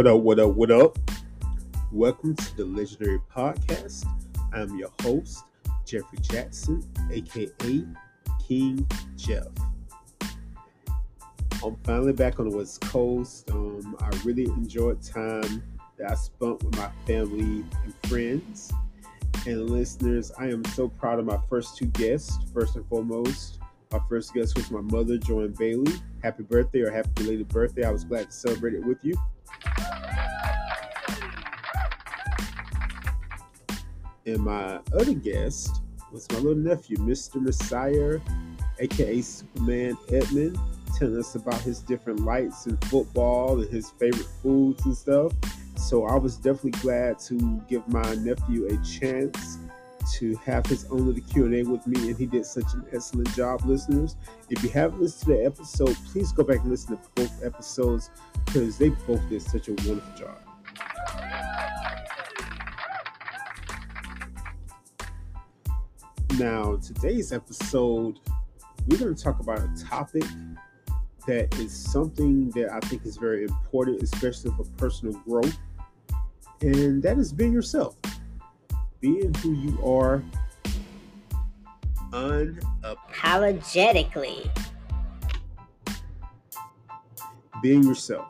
What up, what up, what up? Welcome to the Legendary Podcast. I'm your host, Jeffrey Jackson, aka King Jeff. I'm finally back on the West Coast. Um, I really enjoyed time that I spent with my family and friends and listeners. I am so proud of my first two guests. First and foremost, my first guest was my mother, Joanne Bailey. Happy birthday or happy belated birthday. I was glad to celebrate it with you. And my other guest was my little nephew, Mr. Messiah, aka Superman Edmond, telling us about his different lights in football and his favorite foods and stuff. So I was definitely glad to give my nephew a chance to have his own little Q&A with me, and he did such an excellent job, listeners. If you haven't listened to the episode, please go back and listen to both episodes because they both did such a wonderful job. Now, today's episode, we're going to talk about a topic that is something that I think is very important, especially for personal growth, and that is being yourself being who you are unapologetically. Being yourself.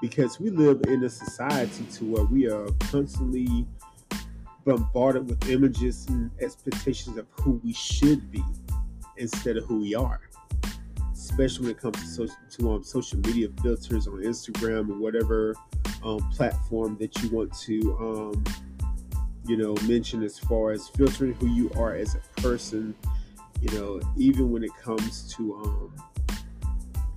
Because we live in a society to where we are constantly bombarded with images and expectations of who we should be instead of who we are. Especially when it comes to social, to um, social media filters on Instagram or whatever um, platform that you want to um, you know, mention as far as filtering who you are as a person, you know, even when it comes to um,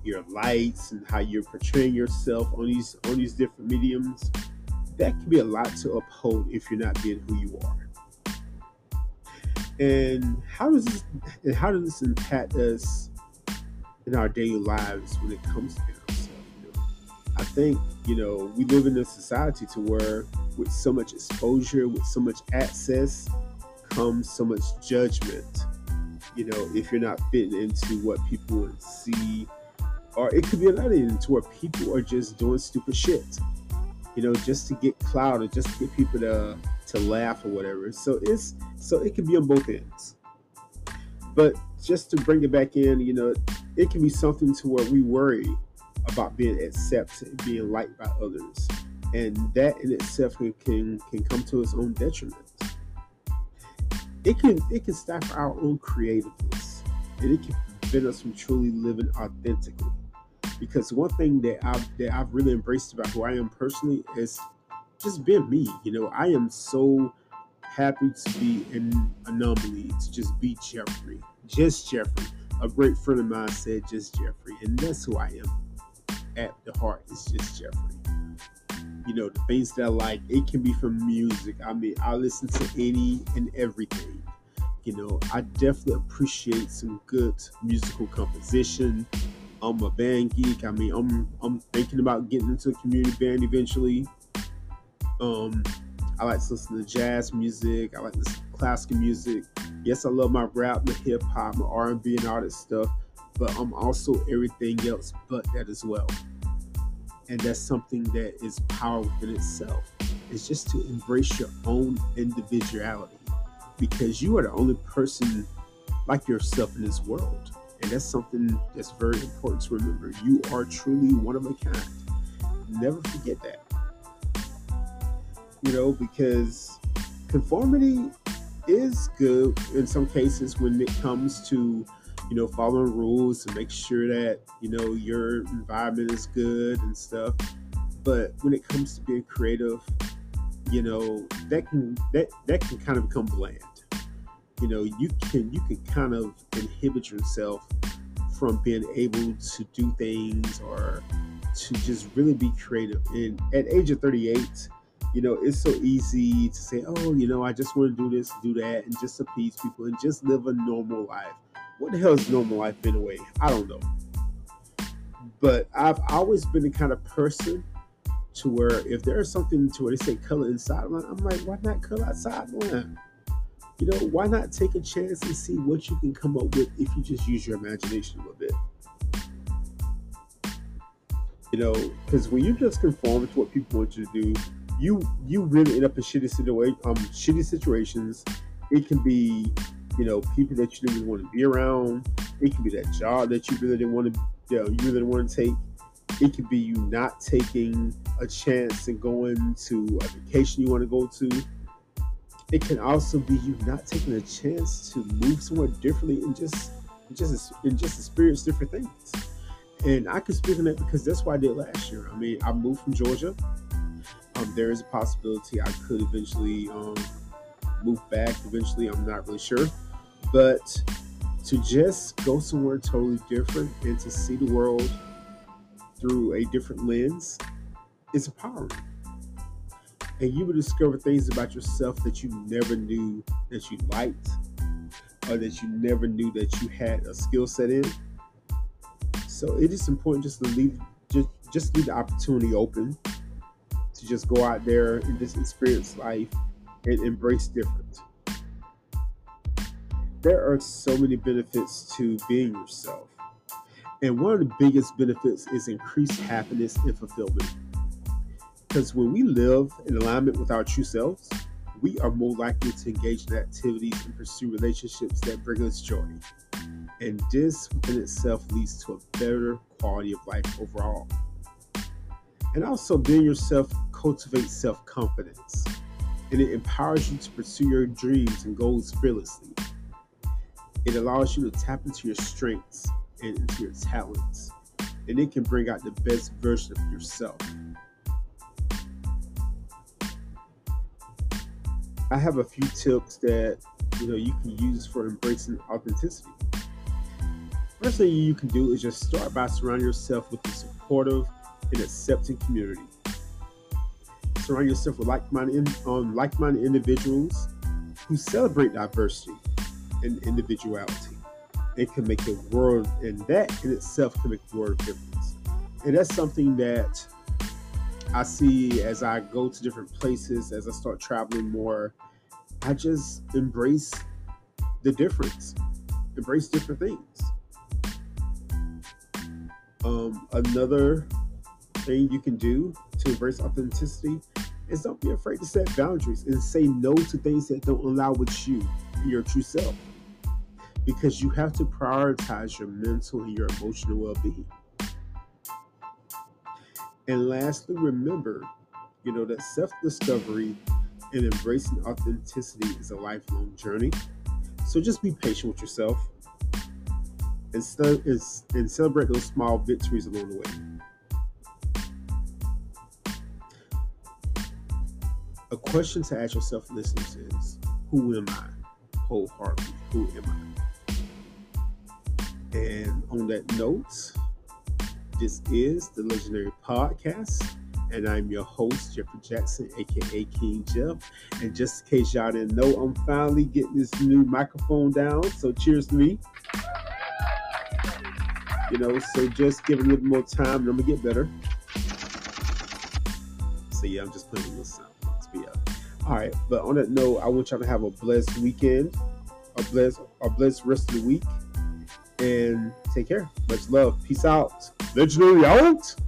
your lights and how you're portraying yourself on these on these different mediums, that can be a lot to uphold if you're not being who you are. And how does this and how does this impact us in our daily lives when it comes to ourselves? You know, I think you know we live in a society to where with so much exposure, with so much access, comes so much judgment. You know, if you're not fitting into what people would see, or it could be a another into where people are just doing stupid shit. You know, just to get clout or just to get people to to laugh or whatever. So it's so it can be on both ends. But just to bring it back in, you know, it can be something to where we worry about being accepted, being liked by others and that in itself can can, can come to its own detriment. It can it can stifle our own creativeness, and it can prevent us from truly living authentically. Because one thing that I've that I've really embraced about who I am personally is just being me. You know, I am so happy to be an anomaly, to just be Jeffrey, just Jeffrey. A great friend of mine said, "Just Jeffrey," and that's who I am. At the heart, is just Jeffrey you know, the things that I like. It can be from music. I mean, I listen to any and everything. You know, I definitely appreciate some good musical composition. I'm a band geek. I mean, I'm I'm thinking about getting into a community band eventually. Um, I like to listen to jazz music. I like to classical music. Yes, I love my rap, my hip hop, my R&B, and all that stuff. But I'm also everything else but that as well and that's something that is power within itself it's just to embrace your own individuality because you are the only person like yourself in this world and that's something that's very important to remember you are truly one of a kind never forget that you know because conformity is good in some cases when it comes to you know, following rules to make sure that, you know, your environment is good and stuff. But when it comes to being creative, you know, that can that that can kind of become bland. You know, you can you can kind of inhibit yourself from being able to do things or to just really be creative. And at age of 38, you know, it's so easy to say, oh, you know, I just want to do this, do that, and just appease people and just live a normal life what the hell is normal life anyway? I don't know. But I've always been the kind of person to where if there's something to where they say color inside, I'm like, why not color outside? You know, why not take a chance and see what you can come up with if you just use your imagination a little bit? You know, because when you just conform to what people want you to do, you you really end up in shitty situation, um, shitty situations. It can be, you know, people that you didn't want to be around. It can be that job that you really didn't want to, you know, you really didn't want to take. It could be you not taking a chance and going to a vacation you want to go to. It can also be you not taking a chance to move somewhere differently and just just and just experience different things. And I can speak on that because that's what I did last year. I mean, I moved from Georgia. Um, there is a possibility I could eventually um, move back. Eventually, I'm not really sure, but to just go somewhere totally different and to see the world through a different lens is empowering. And you will discover things about yourself that you never knew that you liked or that you never knew that you had a skill set in. So it is important just to leave just just leave the opportunity open to just go out there and just experience life and embrace different. There are so many benefits to being yourself. And one of the biggest benefits is increased happiness and fulfillment. Because when we live in alignment with our true selves, we are more likely to engage in activities and pursue relationships that bring us joy. And this within itself leads to a better quality of life overall. And also, being yourself cultivates self confidence and it empowers you to pursue your dreams and goals fearlessly. It allows you to tap into your strengths and into your talents, and it can bring out the best version of yourself. I have a few tips that you know you can use for embracing authenticity. First thing you can do is just start by surrounding yourself with a supportive and accepting community. Surround yourself with like-minded, um, like-minded individuals who celebrate diversity and individuality. It can make a world, and that in itself can make a world of difference. And that's something that I see as I go to different places, as I start traveling more, I just embrace the difference, embrace different things. Um, another thing you can do to embrace authenticity is don't be afraid to set boundaries and say no to things that don't allow with you, your true self. Because you have to prioritize your mental and your emotional well being. And lastly, remember, you know, that self discovery and embracing authenticity is a lifelong journey. So just be patient with yourself and, and celebrate those small victories along the way. A question to ask yourself, listeners, is Who am I? Wholeheartedly, who am I? And on that note, this is the Legendary Podcast, and I'm your host, Jeffrey Jackson, aka King Jeff. And just in case y'all didn't know, I'm finally getting this new microphone down. So cheers to me. You know, so just give it a little more time, and I'm gonna get better. So yeah, I'm just putting a little sound. Let's be up. All right, but on that note, I want y'all to have a blessed weekend, a blessed, a blessed rest of the week, and take care. Much love. Peace out. Legendary out.